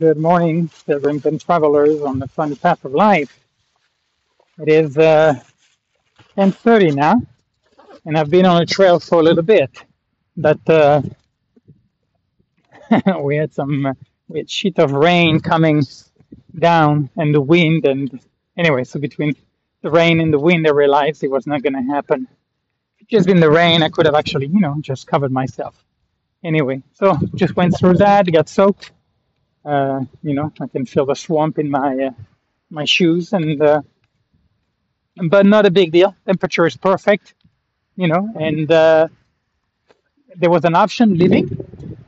Good morning, and Travelers on the Funny Path of Life. It is uh, 10.30 now, and I've been on a trail for a little bit, but uh, we had some uh, we had sheet of rain coming down and the wind, and anyway, so between the rain and the wind, I realized it was not going to happen. If it just been the rain, I could have actually, you know, just covered myself. Anyway, so just went through that, got soaked, uh, you know, I can feel the swamp in my uh, my shoes, and uh, but not a big deal. Temperature is perfect, you know, and uh, there was an option living,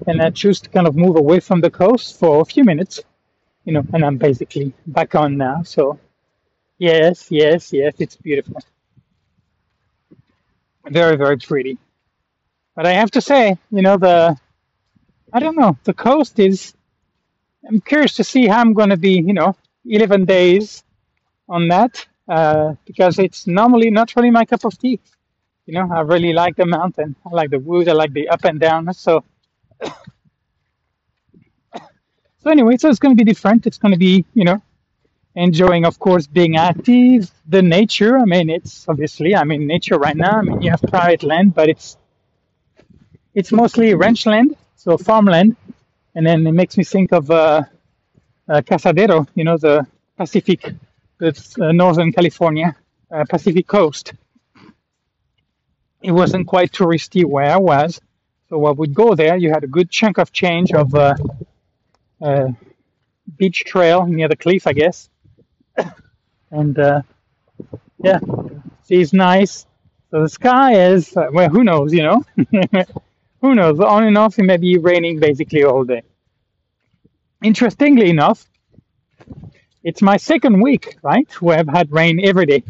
and I choose to kind of move away from the coast for a few minutes, you know, and I'm basically back on now. So yes, yes, yes, it's beautiful, very, very pretty. But I have to say, you know, the I don't know, the coast is. I'm curious to see how I'm going to be, you know, 11 days on that uh, because it's normally not really my cup of tea. You know, I really like the mountain. I like the woods. I like the up and down. So, so anyway, so it's going to be different. It's going to be, you know, enjoying, of course, being active, the nature. I mean, it's obviously, I'm in nature right now. I mean, you have private land, but it's it's mostly ranch land, so farmland. And then it makes me think of uh, uh, Cazadero, you know, the Pacific, it's uh, Northern California, uh, Pacific coast. It wasn't quite touristy where I was, so I would go there. You had a good chunk of change of uh, uh, beach trail near the cliff, I guess. And yeah, sea's nice. So the sky is, well, who knows, you know? who knows? On and off, it may be raining basically all day. Interestingly enough, it's my second week, right, where I've had rain every day.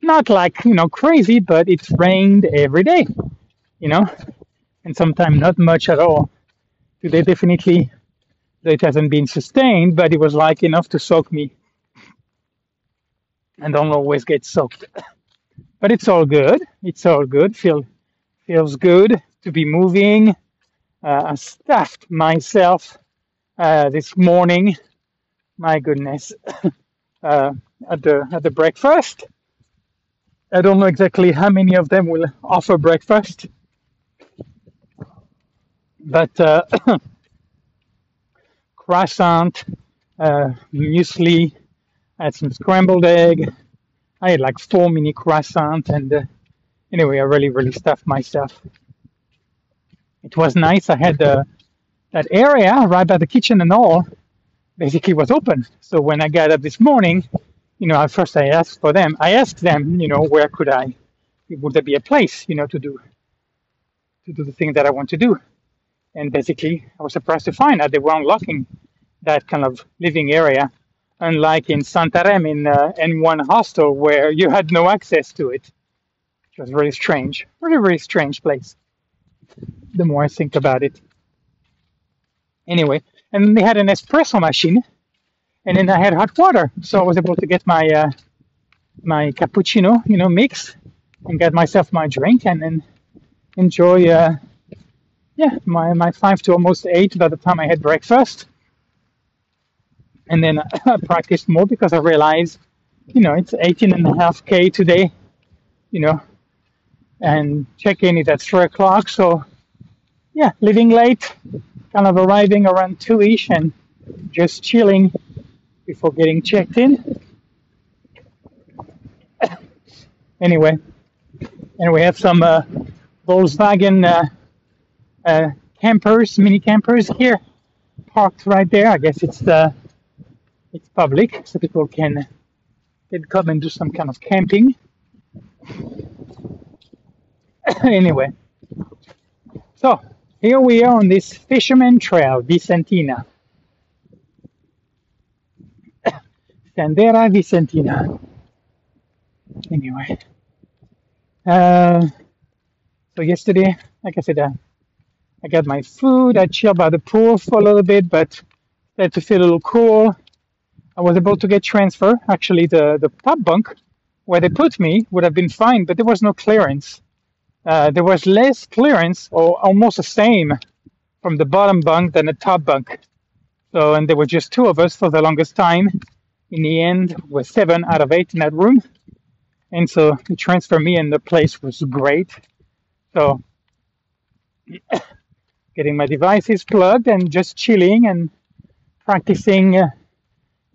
Not like, you know, crazy, but it's rained every day, you know, and sometimes not much at all. Today, definitely, it hasn't been sustained, but it was like enough to soak me and don't always get soaked. But it's all good. It's all good. Feel feels good to be moving. Uh, I stuffed myself uh, this morning. My goodness, uh, at the at the breakfast. I don't know exactly how many of them will offer breakfast, but uh, croissant, uh, muesli, had some scrambled egg. I had like four mini croissants, and uh, anyway, I really really stuffed myself. It was nice. I had uh, that area right by the kitchen and all basically was open. So when I got up this morning, you know, at first I asked for them. I asked them, you know, where could I, would there be a place, you know, to do to do the thing that I want to do. And basically, I was surprised to find that they were unlocking that kind of living area, unlike in Santarem in uh, N1 hostel where you had no access to it. It was really strange, really, really strange place. The more I think about it. Anyway, and then they had an espresso machine, and then I had hot water, so I was able to get my uh, my cappuccino, you know, mix, and get myself my drink, and then enjoy, uh, yeah, my my five to almost eight by the time I had breakfast, and then I practiced more because I realized, you know, it's 18 and a half k today, you know, and check-in is at three o'clock, so yeah, leaving late, kind of arriving around two ish, and just chilling before getting checked in. anyway, and we have some uh, Volkswagen uh, uh, campers, mini campers here, parked right there. I guess it's the it's public, so people can can come and do some kind of camping. anyway, so here we are on this fisherman trail, Vicentina. Sendera Vicentina. Anyway, uh, so yesterday, like I said, uh, I got my food. I chilled by the pool for a little bit, but had to feel a little cool. I was able to get transfer. Actually, the the top bunk where they put me would have been fine, but there was no clearance. Uh, there was less clearance, or almost the same, from the bottom bunk than the top bunk So, and there were just two of us for the longest time. In the end, we're seven out of eight in that room. And so the transfer me, and the place was great. So, getting my devices plugged and just chilling and practicing uh,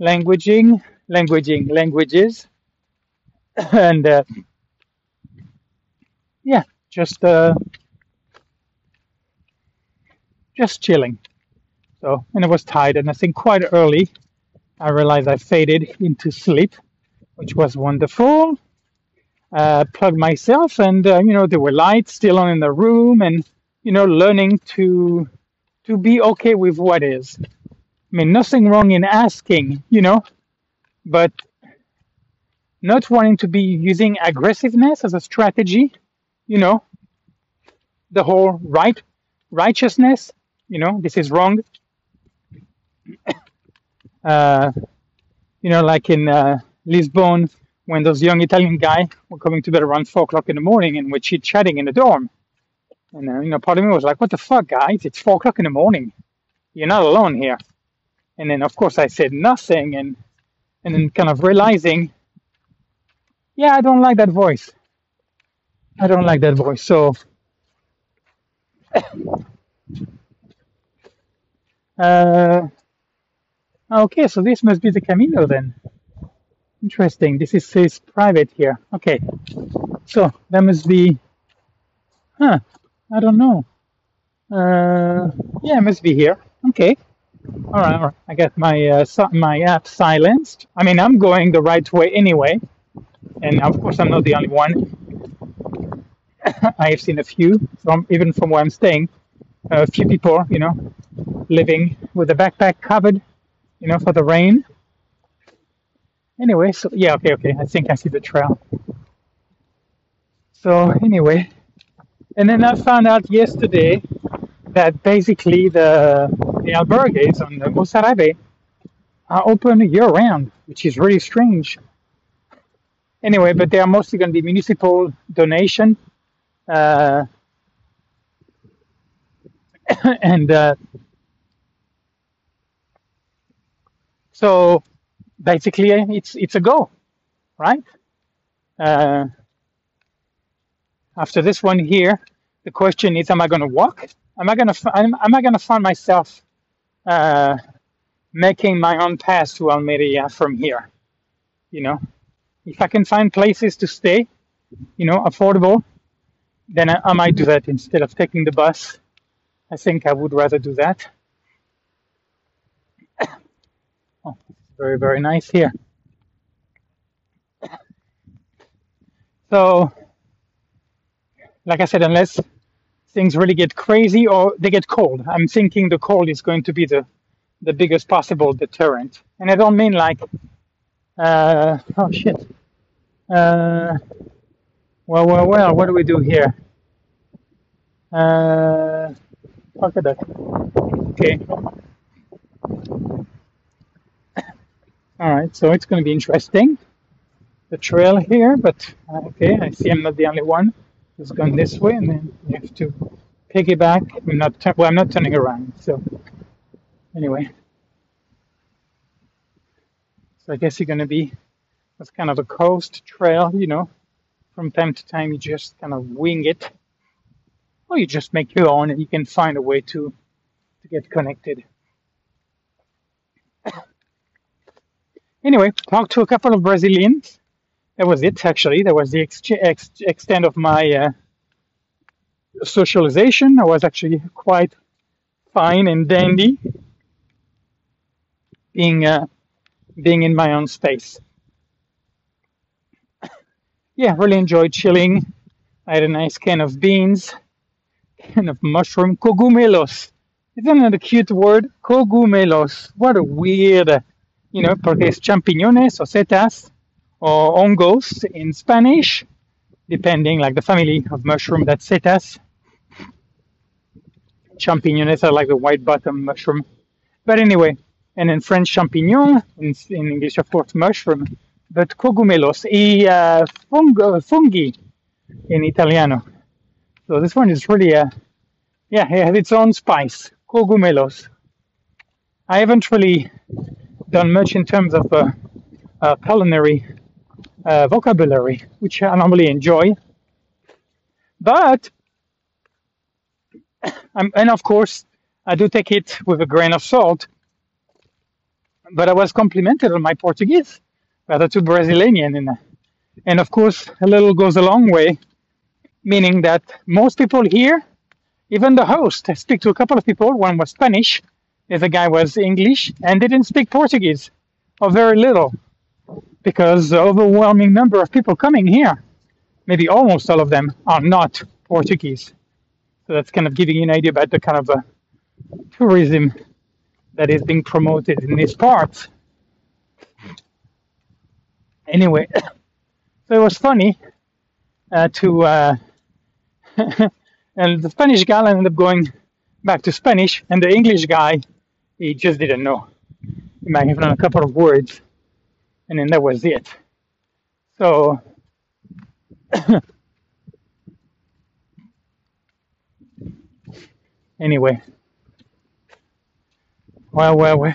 languaging, languaging languages, and uh, yeah, just uh, just chilling. So, and it was tired, and I think quite early, I realized I faded into sleep, which was wonderful. Uh, plugged myself, and uh, you know there were lights still on in the room, and you know learning to to be okay with what is. I mean, nothing wrong in asking, you know, but not wanting to be using aggressiveness as a strategy, you know, the whole right righteousness, you know, this is wrong. Uh, you know, like in uh, Lisbon, when those young Italian guy were coming to bed around four o'clock in the morning and we're chit chatting in the dorm. And uh, you know, part of me was like, "What the fuck, guys? It's four o'clock in the morning. You're not alone here." And then, of course, I said nothing, and and then kind of realizing, yeah, I don't like that voice. I don't like that voice. So, uh, okay, so this must be the Camino then. Interesting. This is says private here. Okay, so that must be, huh? I don't know. Uh, yeah, it must be here. Okay. All right, all right. I got my uh, my app silenced. I mean, I'm going the right way anyway, and of course, I'm not the only one. I have seen a few from even from where I'm staying. A few people, you know, living with a backpack covered, you know, for the rain. Anyway, so yeah, okay, okay. I think I see the trail. So anyway, and then I found out yesterday that basically the the albergues on the Mozárabe are open year round, which is really strange. Anyway, but they are mostly going to be municipal donation, uh, and uh, so basically it's it's a go, right? Uh, after this one here, the question is, am I going to walk? Am I going to am, am I going to find myself uh, making my own path to Almeria from here? You know, if I can find places to stay, you know, affordable, then I, I might do that instead of taking the bus. I think I would rather do that. Oh, very very nice here. So, like I said, unless things really get crazy or they get cold. I'm thinking the cold is going to be the, the biggest possible deterrent. And I don't mean like, uh, oh shit. Uh, well, well, well, what do we do here? Uh, at that. Okay. All right, so it's going to be interesting. The trail here, but uh, okay, I see I'm not the only one who's gone this way, and then you have to piggyback. I'm not, tu- well, I'm not turning around. So anyway, so I guess you're going to be, that's kind of a coast trail, you know. From time to time, you just kind of wing it, or you just make your own, and you can find a way to to get connected. Anyway, talked to a couple of Brazilians. That was it, actually. That was the ex- ex- extent of my uh, socialization. I was actually quite fine and dandy being uh, being in my own space. Yeah, really enjoyed chilling. I had a nice can of beans, can of mushroom cogumelos. Isn't that a cute word? Cogumelos. What a weird, you know, porque es champiñones o setas or hongos in Spanish, depending, like the family of mushroom that's setas. Champiñones are like the white bottom mushroom. But anyway, and in French, champignon, in, in English, of course, mushroom, but cogumelos y uh, funghi in Italiano. So this one is really, uh, yeah, it has its own spice, cogumelos. I haven't really done much in terms of uh, uh, culinary uh, vocabulary, which I normally enjoy. But, um, and of course, I do take it with a grain of salt. But I was complimented on my Portuguese by the two Brazilian, and, and of course, a little goes a long way, meaning that most people here, even the host, I speak to a couple of people. One was Spanish, the other guy was English, and they didn't speak Portuguese, or very little, because the overwhelming number of people coming here, maybe almost all of them, are not Portuguese. So that's kind of giving you an idea about the kind of uh, tourism that is being promoted in these parts. Anyway, so it was funny uh, to, uh, and the Spanish guy ended up going back to Spanish, and the English guy, he just didn't know. He might have known a couple of words, and then that was it. So, anyway, well, well, well,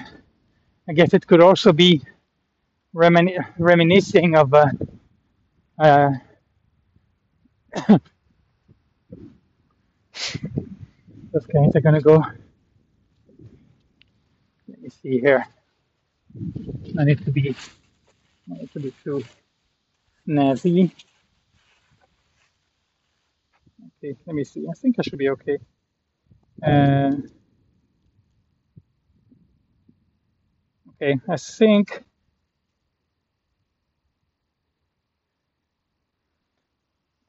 I guess it could also be remin- reminiscing of uh, uh, those guys are gonna go. Let me see here. I need to be, I need to be too snazzy. Okay, let me see. I think I should be okay. Uh, okay, I think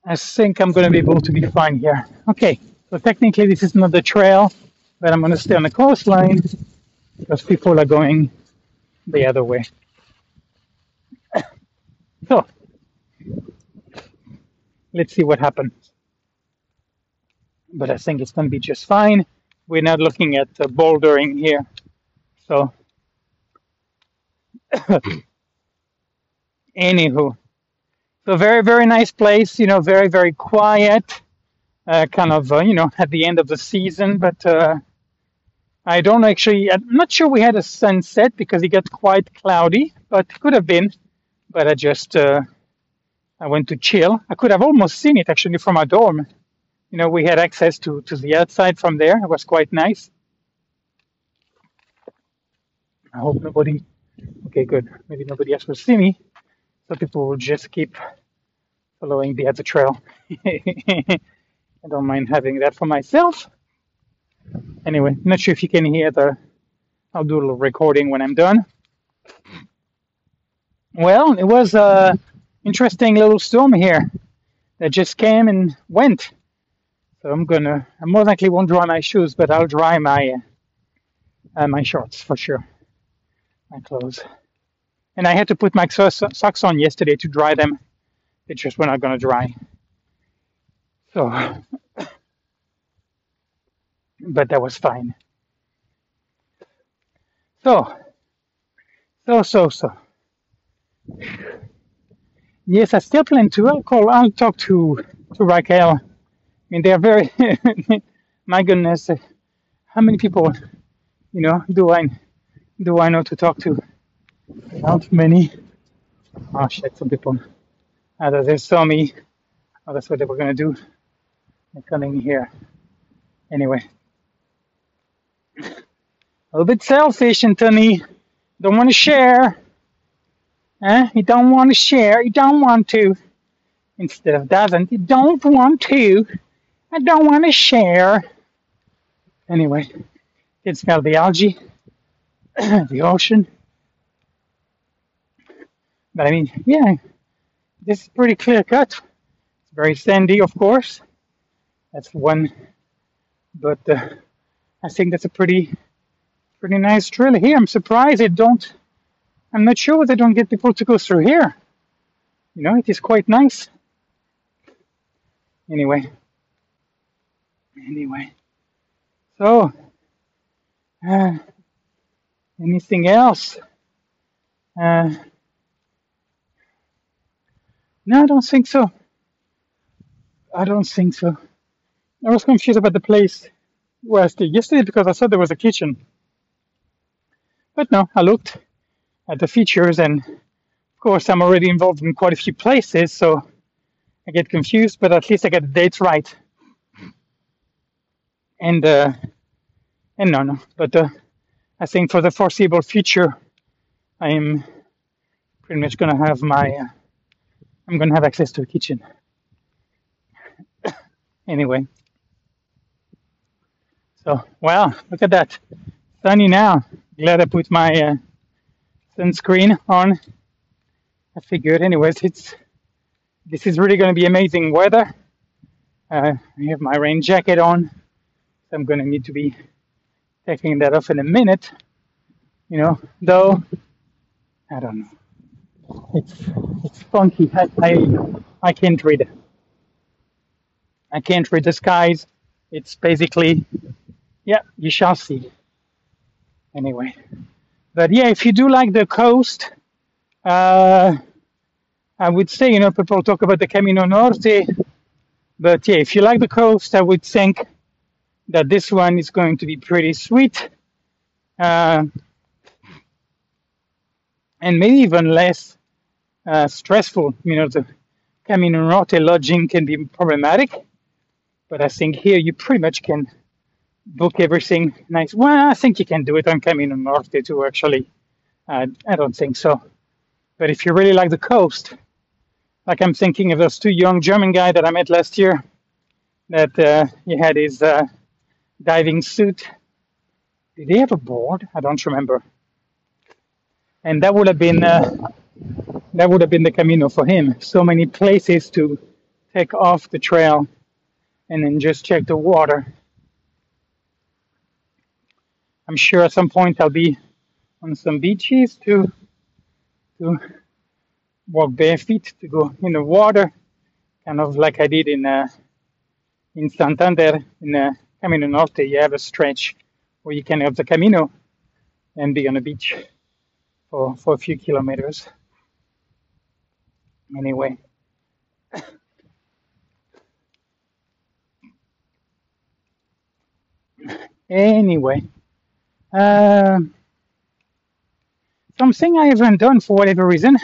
I think I'm going to be able to be fine here. Okay, so technically this is not the trail, but I'm going to stay on the coastline because people are going the other way. So let's see what happens. But I think it's going to be just fine. We're not looking at uh, bouldering here. So, anywho, so very, very nice place, you know, very, very quiet, uh, kind of, uh, you know, at the end of the season. But uh, I don't actually, I'm not sure we had a sunset because it got quite cloudy, but it could have been. But I just, uh, I went to chill. I could have almost seen it actually from our dorm. You know, we had access to, to the outside from there. It was quite nice. I hope nobody, okay, good. Maybe nobody else will see me. So people will just keep following the other trail. I don't mind having that for myself. Anyway, not sure if you can hear the. I'll do a little recording when I'm done. Well, it was a interesting little storm here that just came and went. So I'm gonna. I more likely won't dry my shoes, but I'll dry my uh, my shorts for sure, my clothes. And I had to put my so- socks on yesterday to dry them. They just were not gonna dry. So, but that was fine. So, so, so, so. Yes, I still plan to. I'll call. I'll talk to to Raquel. I mean, they are very. my goodness, how many people, you know, do I do I know to talk to? Not many. Oh shit! Some people. Either they saw me, or that's what they were gonna do. They're coming here. Anyway, a little bit selfish, Anthony. Don't want to share. Eh? You don't want to share. You don't want to. Instead of doesn't. You don't want to. I don't want to share. Anyway, it's got the algae, the ocean. But I mean, yeah, this is pretty clear cut. It's very sandy, of course. That's one. But uh, I think that's a pretty, pretty nice trail here. I'm surprised they don't. I'm not sure they don't get people to go through here. You know, it is quite nice. Anyway. Anyway. So, uh, anything else? Uh, no, I don't think so. I don't think so. I was confused about the place where I stayed yesterday because I thought there was a kitchen. But no, I looked at the features, and of course, I'm already involved in quite a few places, so I get confused. But at least I get the dates right. And uh, and no, no. But uh, I think for the foreseeable future, I am pretty much gonna have my. Uh, I'm gonna have access to a kitchen. Anyway, so wow, look at that, sunny now. Glad I put my uh, sunscreen on. I figured, anyways, it's this is really gonna be amazing weather. Uh, I have my rain jacket on, so I'm gonna need to be taking that off in a minute. You know, though I don't know. It's it's funky. I I, I can't read. I can't read the skies. It's basically yeah, you shall see. Anyway. But yeah, if you do like the coast, uh I would say, you know, people talk about the Camino Norte, but yeah, if you like the coast, I would think that this one is going to be pretty sweet. Uh, and maybe even less uh, stressful. You know, the Camino lodging can be problematic, but I think here you pretty much can book everything nice. Well, I think you can do it on Camino Norte too, actually. Uh, I don't think so. But if you really like the coast, like I'm thinking of those two young German guy that I met last year, that uh, he had his uh, diving suit. Did he have a board? I don't remember. And that would have been uh, that would have been the Camino for him. So many places to take off the trail and then just check the water. I'm sure at some point I'll be on some beaches to to walk bare feet to go in the water, kind of like I did in uh, in Santander in uh, Camino Norte. You have a stretch where you can have the Camino and be on a beach for for a few kilometers. Anyway, anyway, uh, something I haven't done for whatever reason,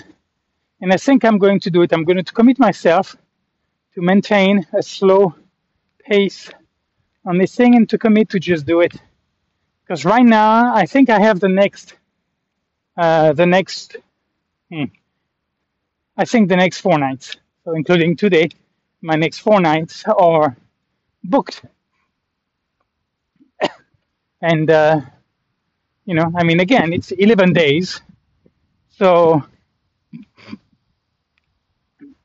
and I think I'm going to do it. I'm going to commit myself to maintain a slow pace on this thing and to commit to just do it. Because right now, I think I have the next, uh, the next, hmm, I think the next four nights. So including today, my next four nights are booked. And, uh, you know, I mean, again, it's 11 days. So,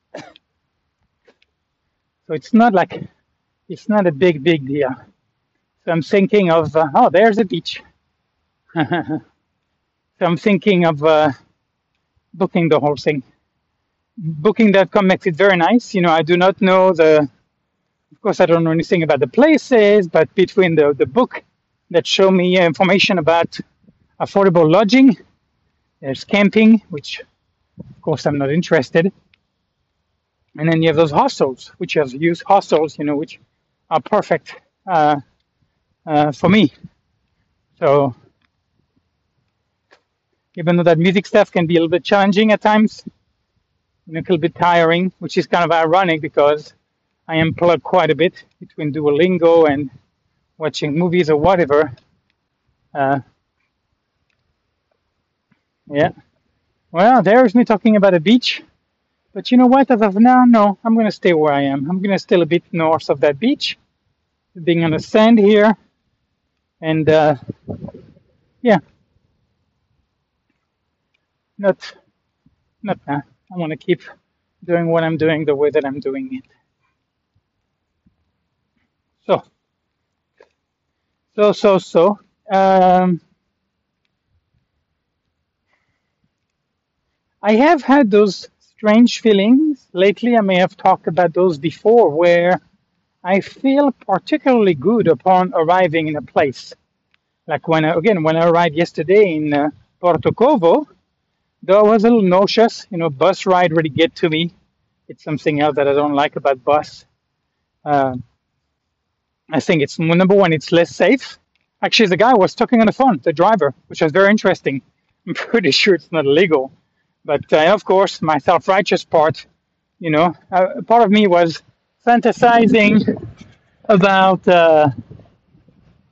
so it's not like, it's not a big, big deal. So I'm thinking of, uh, oh, there's a beach. so I'm thinking of uh, booking the whole thing. Booking.com makes it very nice. You know, I do not know the, of course, I don't know anything about the places, but between the, the book that show me information about affordable lodging, there's camping, which of course I'm not interested. And then you have those hostels, which have used hostels, you know, which are perfect uh, uh, for me. So even though that music stuff can be a little bit challenging at times, a little bit tiring, which is kind of ironic because I am plugged quite a bit between Duolingo and watching movies or whatever. Uh, yeah. Well, there's me talking about a beach. But you know what? As of now, no, I'm going to stay where I am. I'm going to stay a bit north of that beach, being on the sand here. And uh, yeah, not, not now. I want to keep doing what I'm doing the way that I'm doing it. So, so, so, so. Um, I have had those strange feelings lately. I may have talked about those before, where I feel particularly good upon arriving in a place. Like when, I, again, when I arrived yesterday in uh, Porto Covo, though I was a little nauseous, you know, bus ride really get to me. It's something else that I don't like about bus. Uh, I think it's number one, it's less safe. Actually, the guy was talking on the phone, the driver, which was very interesting. I'm pretty sure it's not illegal. But uh, of course, my self righteous part, you know, uh, part of me was fantasizing about uh,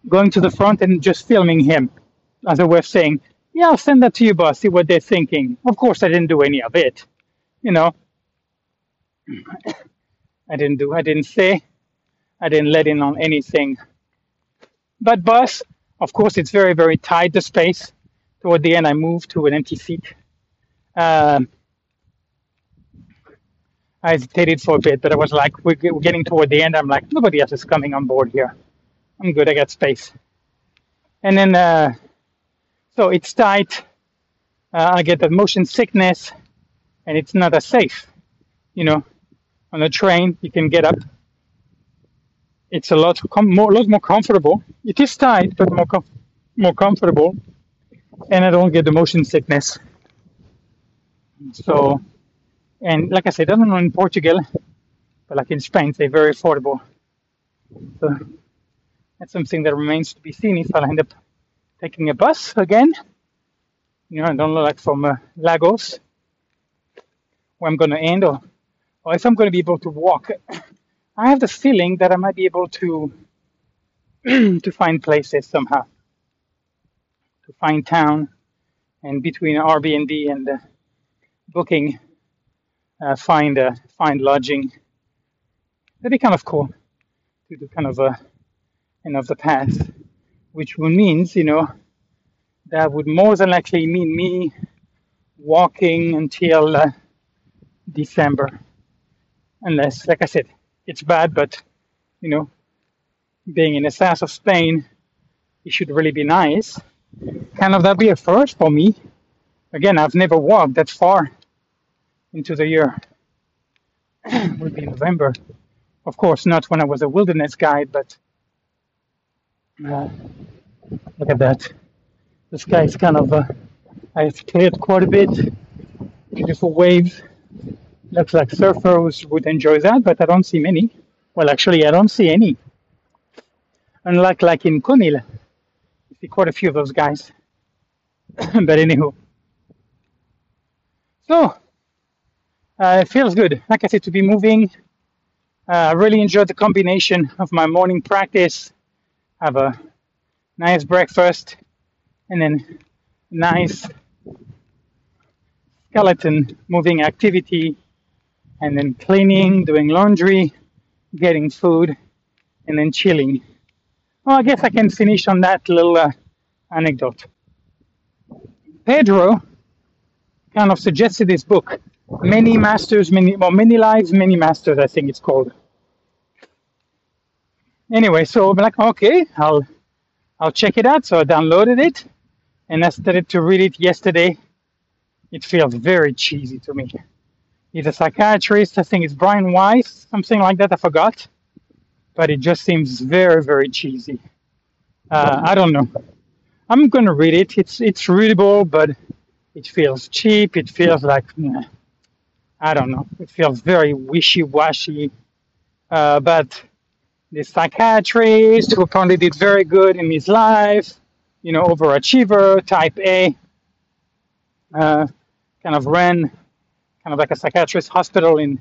going to the front and just filming him as way of saying, yeah, I'll send that to you, boss, see what they're thinking. Of course, I didn't do any of it. You know, I didn't do, I didn't say, I didn't let in on anything. But bus, of course, it's very, very tight, the space. Toward the end, I moved to an empty seat. Um, I hesitated for a bit, but I was like, we're we're getting toward the end. I'm like, nobody else is coming on board here. I'm good. I got space. And then, uh, so it's tight. Uh, I get that motion sickness, and it's not as safe. You know, on a train, you can get up. It's a lot com- more, lot more comfortable. It is tight, but more com- more comfortable, and I don't get the motion sickness. So, and like I said, I don't know in Portugal, but like in Spain, they're very affordable. So that's something that remains to be seen if I'll end up taking a bus again. You know, I don't know, like from uh, Lagos, where I'm going to end, or, or if I'm going to be able to walk. I have the feeling that I might be able to to find places somehow, to find town, and between Airbnb and uh, booking, uh, find uh, find lodging. That'd be kind of cool to do kind of a end of the path, which means you know that would more than likely mean me walking until uh, December, unless, like I said, it's bad, but you know, being in the south of Spain, it should really be nice. Kind of that be a first for me. Again, I've never walked that far into the year. would be November. Of course, not when I was a wilderness guide, but look at that. The sky is kind of, uh, I've cleared quite a bit. Beautiful waves. Looks like surfers would enjoy that, but I don't see many. Well, actually, I don't see any. Unlike like in Conil, I see quite a few of those guys. but anywho, so uh, it feels good. Like I said, to be moving. Uh, I really enjoyed the combination of my morning practice. Have a nice breakfast and then nice skeleton moving activity and then cleaning, doing laundry, getting food, and then chilling. Well, I guess I can finish on that little uh, anecdote. Pedro kind of suggested this book, Many Masters, Many, well, Many Lives, Many Masters, I think it's called. Anyway, so I'm like, okay, I'll, I'll check it out. So I downloaded it, and I started to read it yesterday. It feels very cheesy to me. He's a psychiatrist. I think it's Brian Weiss, something like that. I forgot, but it just seems very, very cheesy. Uh, I don't know. I'm gonna read it. It's it's readable, but it feels cheap. It feels like I don't know. It feels very wishy-washy. Uh, but the psychiatrist who apparently did very good in his life, you know, overachiever, type A, uh, kind of ran kind of like a psychiatrist hospital in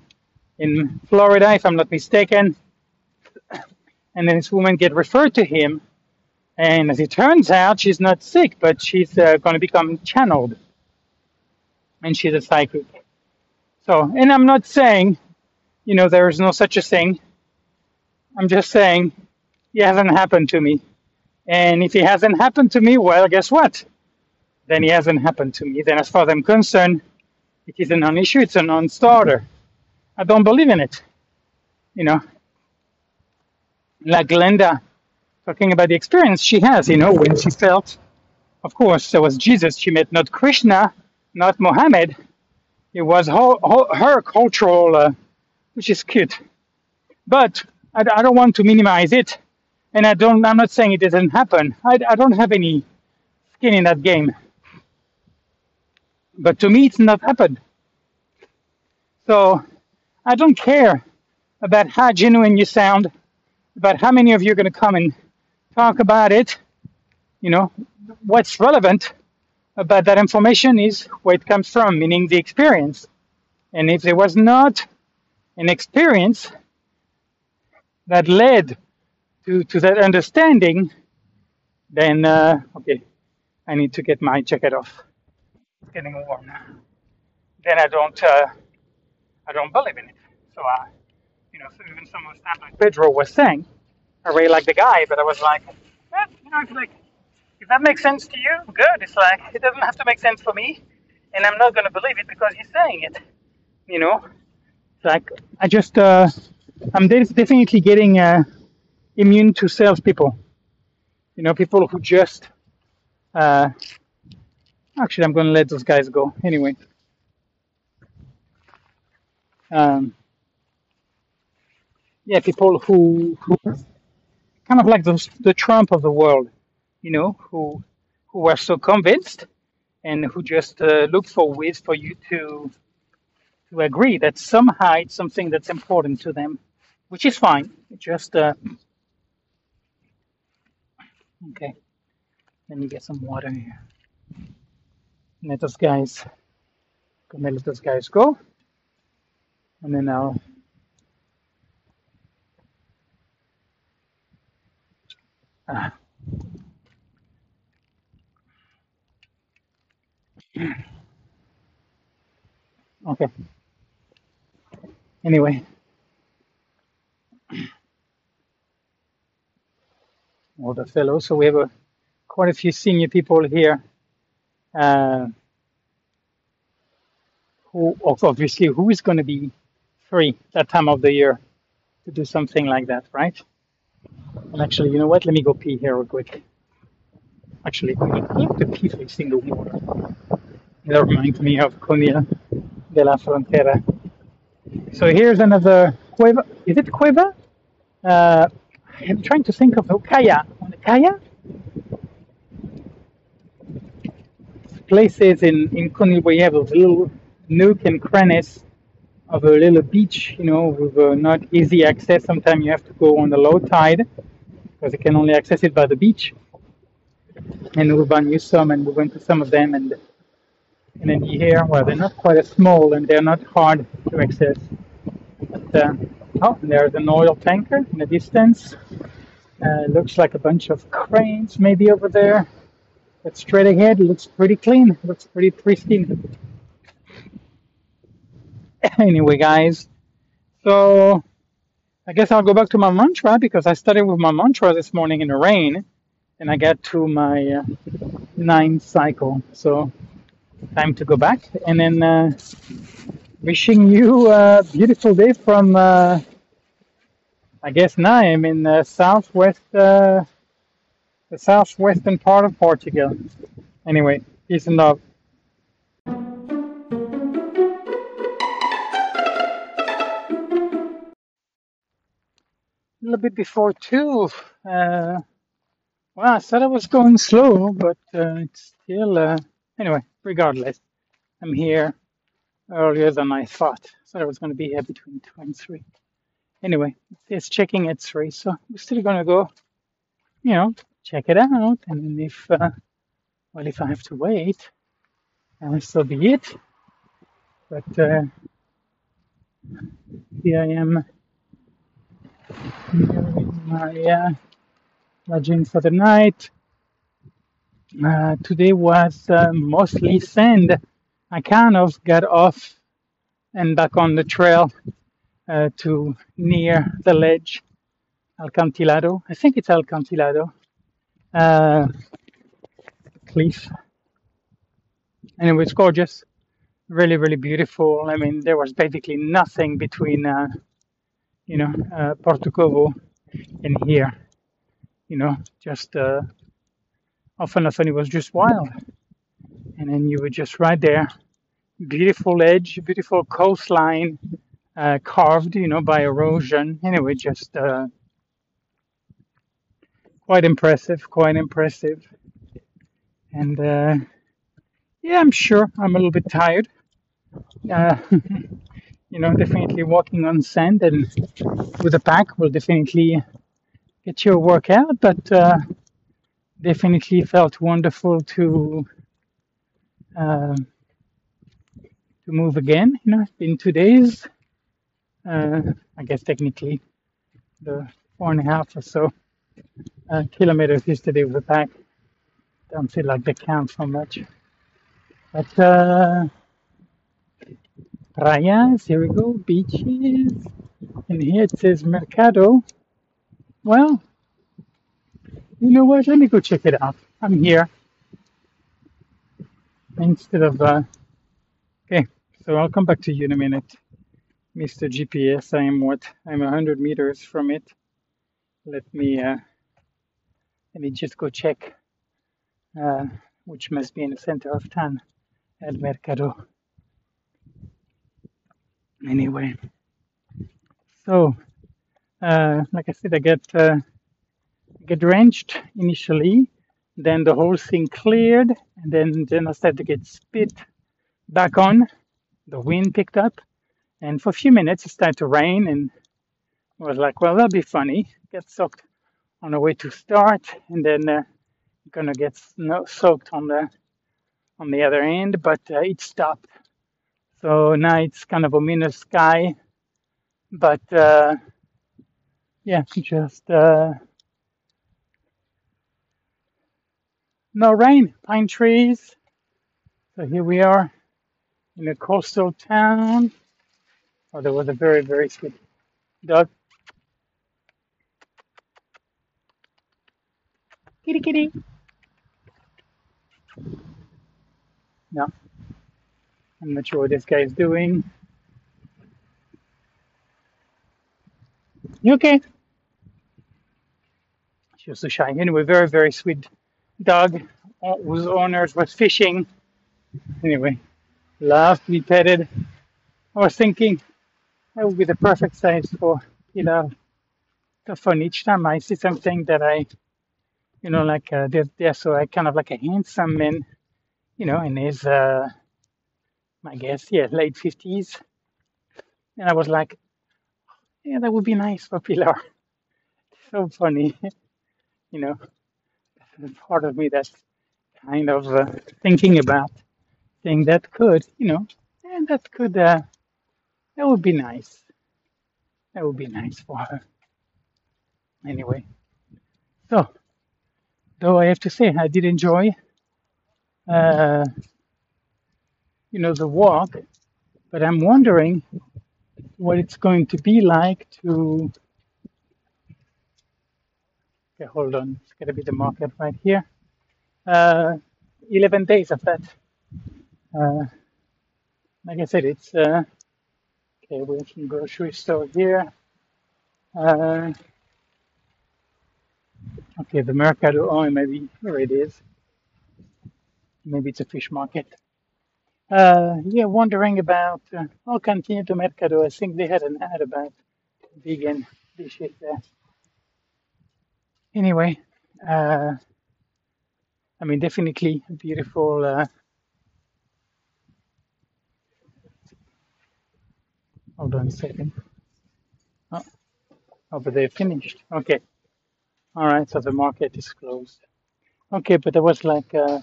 in Florida, if I'm not mistaken. And then this woman get referred to him, and as it turns out, she's not sick, but she's uh, going to become channeled, and she's a psychic. So, and I'm not saying, you know, there is no such a thing. I'm just saying, it hasn't happened to me. And if it hasn't happened to me, well, guess what? Then it hasn't happened to me. Then, as far as I'm concerned, it is a non-issue. It's a non-starter. I don't believe in it. You know, like Glenda talking about the experience she has. You know, when she felt, of course, there was Jesus. She met not Krishna, not Mohammed. It was her, her, her cultural, uh, which is cute. But I, I don't want to minimize it, and I don't. I'm not saying it doesn't happen. I, I don't have any skin in that game. But to me, it's not happened. So I don't care about how genuine you sound, about how many of you are going to come and talk about it. You know, what's relevant about that information is where it comes from, meaning the experience. And if there was not an experience that led to, to that understanding, then uh, okay, I need to get my jacket off. It's getting warm now. Then I don't uh, I don't believe in it. So uh, you know, so even some of the stuff like Pedro was saying, I really like the guy, but I was like, eh, you know, it's like if that makes sense to you, good. It's like it doesn't have to make sense for me, and I'm not gonna believe it because he's saying it. You know, it's like I just uh, I'm de- definitely getting uh, immune to salespeople. You know, people who just uh, actually I'm gonna let those guys go anyway. Um, yeah, people who who kind of like the the Trump of the world. You know, who who were so convinced and who just uh, look for ways for you to to agree that somehow it's something that's important to them, which is fine. Just uh, okay. Let me get some water here. Let those guys let those guys go, and then I'll. Uh, okay. Anyway, all the fellows. So we have a, quite a few senior people here. Uh, who obviously who is going to be free that time of the year to do something like that, right? And actually, you know what? Let me go pee here real quick. Actually, I like to pee facing the water. That reminds me of Conilla de la Frontera. So here's another cueva. Is it cueva? Uh, I'm trying to think of Okaya. kaya. Kaya? Places in, in have those little nook and crannies of a little beach, you know, with uh, not easy access. Sometimes you have to go on the low tide because you can only access it by the beach. And Urban used some, and we went to some of them, and and then hear, well, they're not quite as small and they're not hard to access. But, uh, oh, there's an oil tanker in the distance. Uh, looks like a bunch of cranes maybe over there. But straight ahead, looks pretty clean. Looks pretty pristine. anyway, guys, so I guess I'll go back to my mantra because I started with my mantra this morning in the rain, and I got to my uh, ninth cycle. So time to go back, and then uh, wishing you a beautiful day from. Uh, I guess now I'm in the southwest, uh, the southwestern part of Portugal. Anyway, peace and love. A little bit before two. Uh, well, I said I was going slow, but uh, it's still. Uh, anyway, regardless, I'm here earlier than I thought. I Said I was going to be here between two and three. Anyway, it's checking its three, so we're still to go. You know, check it out, and if uh, well, if I have to wait, uh, so be it. But uh, here I am my uh, lodging for the night. Uh, today was uh, mostly sand. I kind of got off and back on the trail uh, to near the ledge, Alcantilado. I think it's Alcantilado. Uh, cliff. Anyway, it's gorgeous. Really, really beautiful. I mean, there was basically nothing between, uh, you know, uh, Porto Covo and here. You know, just uh, often, often it was just wild. And then you were just right there. Beautiful edge, beautiful coastline, uh, carved, you know, by erosion. Anyway, just uh, quite impressive, quite impressive. And uh, yeah, I'm sure I'm a little bit tired. Uh, you know, definitely walking on sand and with a pack will definitely get your workout. But uh, Definitely felt wonderful to uh, to move again. You know, it's been two days. Uh, I guess technically the four and a half or so uh, kilometers yesterday with the pack. Don't feel like they count so much. But uh, Rayas, here we go, beaches. And here it says Mercado. Well, you know what? Let me go check it out. I'm here instead of. Uh, okay, so I'll come back to you in a minute, Mr. GPS. I am what? I'm 100 meters from it. Let me uh, let me just go check, uh, which must be in the center of town, El Mercado. Anyway, so uh, like I said, I get uh, get drenched initially, then the whole thing cleared, and then then I started to get spit back on. The wind picked up, and for a few minutes it started to rain, and I was like, well, that'll be funny. Get soaked on the way to start, and then uh, gonna get soaked on the on the other end, but uh, it stopped. So now it's kind of a minus sky, but uh, yeah, just uh, no rain, pine trees. So here we are in a coastal town. Oh, there was a very, very sweet dog. Kitty, kitty. No, I'm not sure what this guy is doing. You okay? She was so shy. Anyway, very, very sweet dog uh, whose owners was fishing. Anyway, loved to be petted. I was thinking that would be the perfect size for Pilar. So fun. Each time I see something that I, you know, like uh, they're, they're so I kind of like a handsome man, you know, in his, uh, I guess, yeah, late 50s. And I was like, yeah, that would be nice for Pilar. So funny, you know. Part of me that's kind of uh, thinking about thing that could, you know, and that could, uh, that would be nice. That would be nice for her. Anyway, so though I have to say I did enjoy, uh, you know, the walk, but I'm wondering what it's going to be like to. Okay, hold on. It's gonna be the market right here. Uh, 11 days of that. Uh, like I said, it's uh, okay. We have some grocery store here. Uh, okay, the Mercado. Oh, maybe where it is. Maybe it's a fish market. Uh, yeah, wondering about. Uh, I'll continue to Mercado. I think they had an ad about vegan dishes there. Anyway, uh, I mean, definitely a beautiful. Hold on a second. Oh, but they're finished. Okay. All right. So the market is closed. Okay, but there was like uh,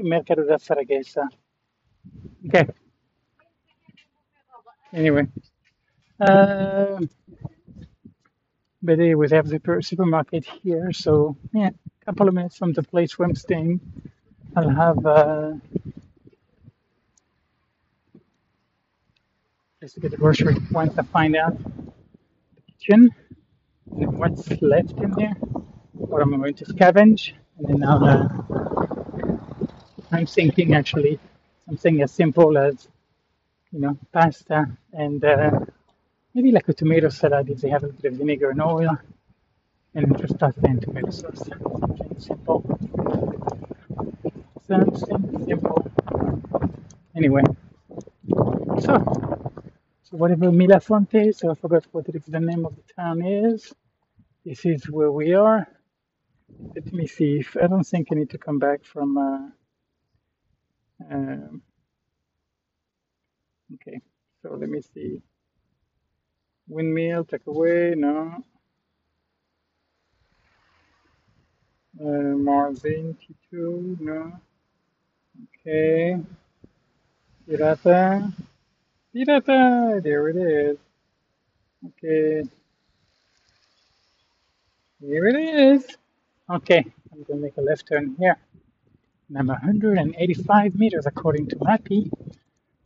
Mercado da Zaragoza. Okay. Anyway, uh, but they would have the per- supermarket here. So yeah, a couple of minutes from the place where I'm staying, I'll have uh, just to get the grocery once I find out the kitchen and what's left in there, what I'm going to scavenge, and then I'll. Uh, I'm thinking actually something as simple as you know pasta and uh, maybe like a tomato salad if they have a bit of vinegar and oil, and just pasta and tomato sauce. Something simple. Something simple. Anyway, so whatever Milafonte, so I forgot what the name of the town is. This is where we are. Let me see if I don't think I need to come back from. Uh, um, okay, so let me see. Windmill, take away, no. Uh, Marzine T2, no. Okay. Pirata. There it is. Okay. Here it is. Okay. I'm to make a left turn here. And I'm 185 meters according to Mappy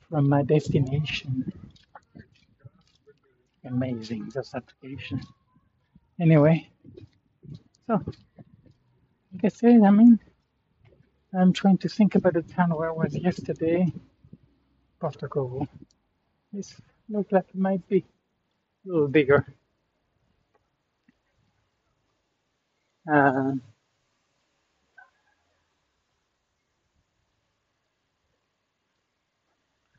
from my destination. Amazing, this application. Anyway, so like I said, I mean, I'm trying to think about the town where I was yesterday. Porto Covo. This looks like it might be a little bigger. Uh,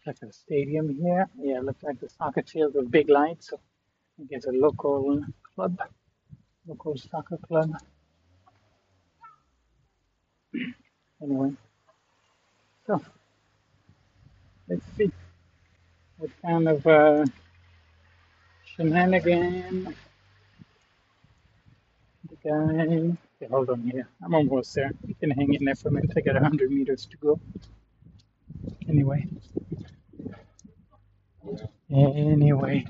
like a stadium here. Yeah, looks like the soccer field with big lights. So I guess a local club, local soccer club. Anyway, so let's see what kind of uh, shenanigan the guy. Okay, hold on here. I'm almost there. You can hang in there for a minute. I got 100 meters to go. Anyway, anyway.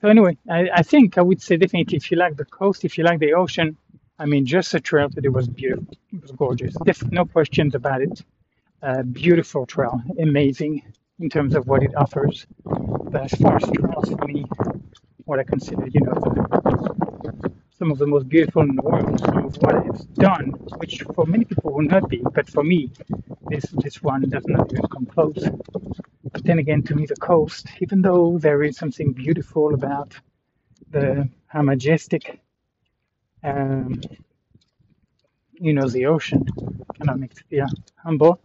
So anyway, I, I think I would say definitely if you like the coast, if you like the ocean, I mean, just the trail today was beautiful. It was gorgeous. Def- no questions about it. Uh, beautiful trail, amazing in terms of what it offers. But as far as trails for me, what I consider, you know, the, some of the most beautiful in the world, some of what I've done, which for many people will not be, but for me, this this one does not even come close. But then again, to me, the coast, even though there is something beautiful about the how majestic, um, you know, the ocean, makes you feel humble.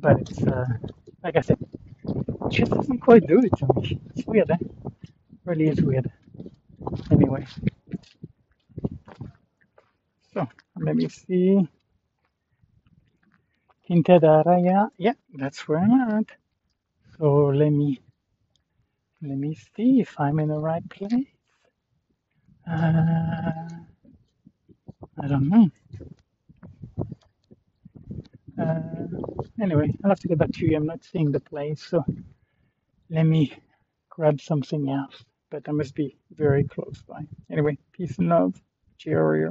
But it's uh, like I said, it just doesn't quite do it to me. It's weird, eh? Really is weird. Anyway, so let me see. Quinta da Raya. Yeah, that's where I'm at. So let me let me see if I'm in the right place. Uh, I don't know. Uh, anyway, I'll have to get back to you. I'm not seeing the place, so let me grab something else. But I must be very close by. Anyway, peace and love. Cheerio.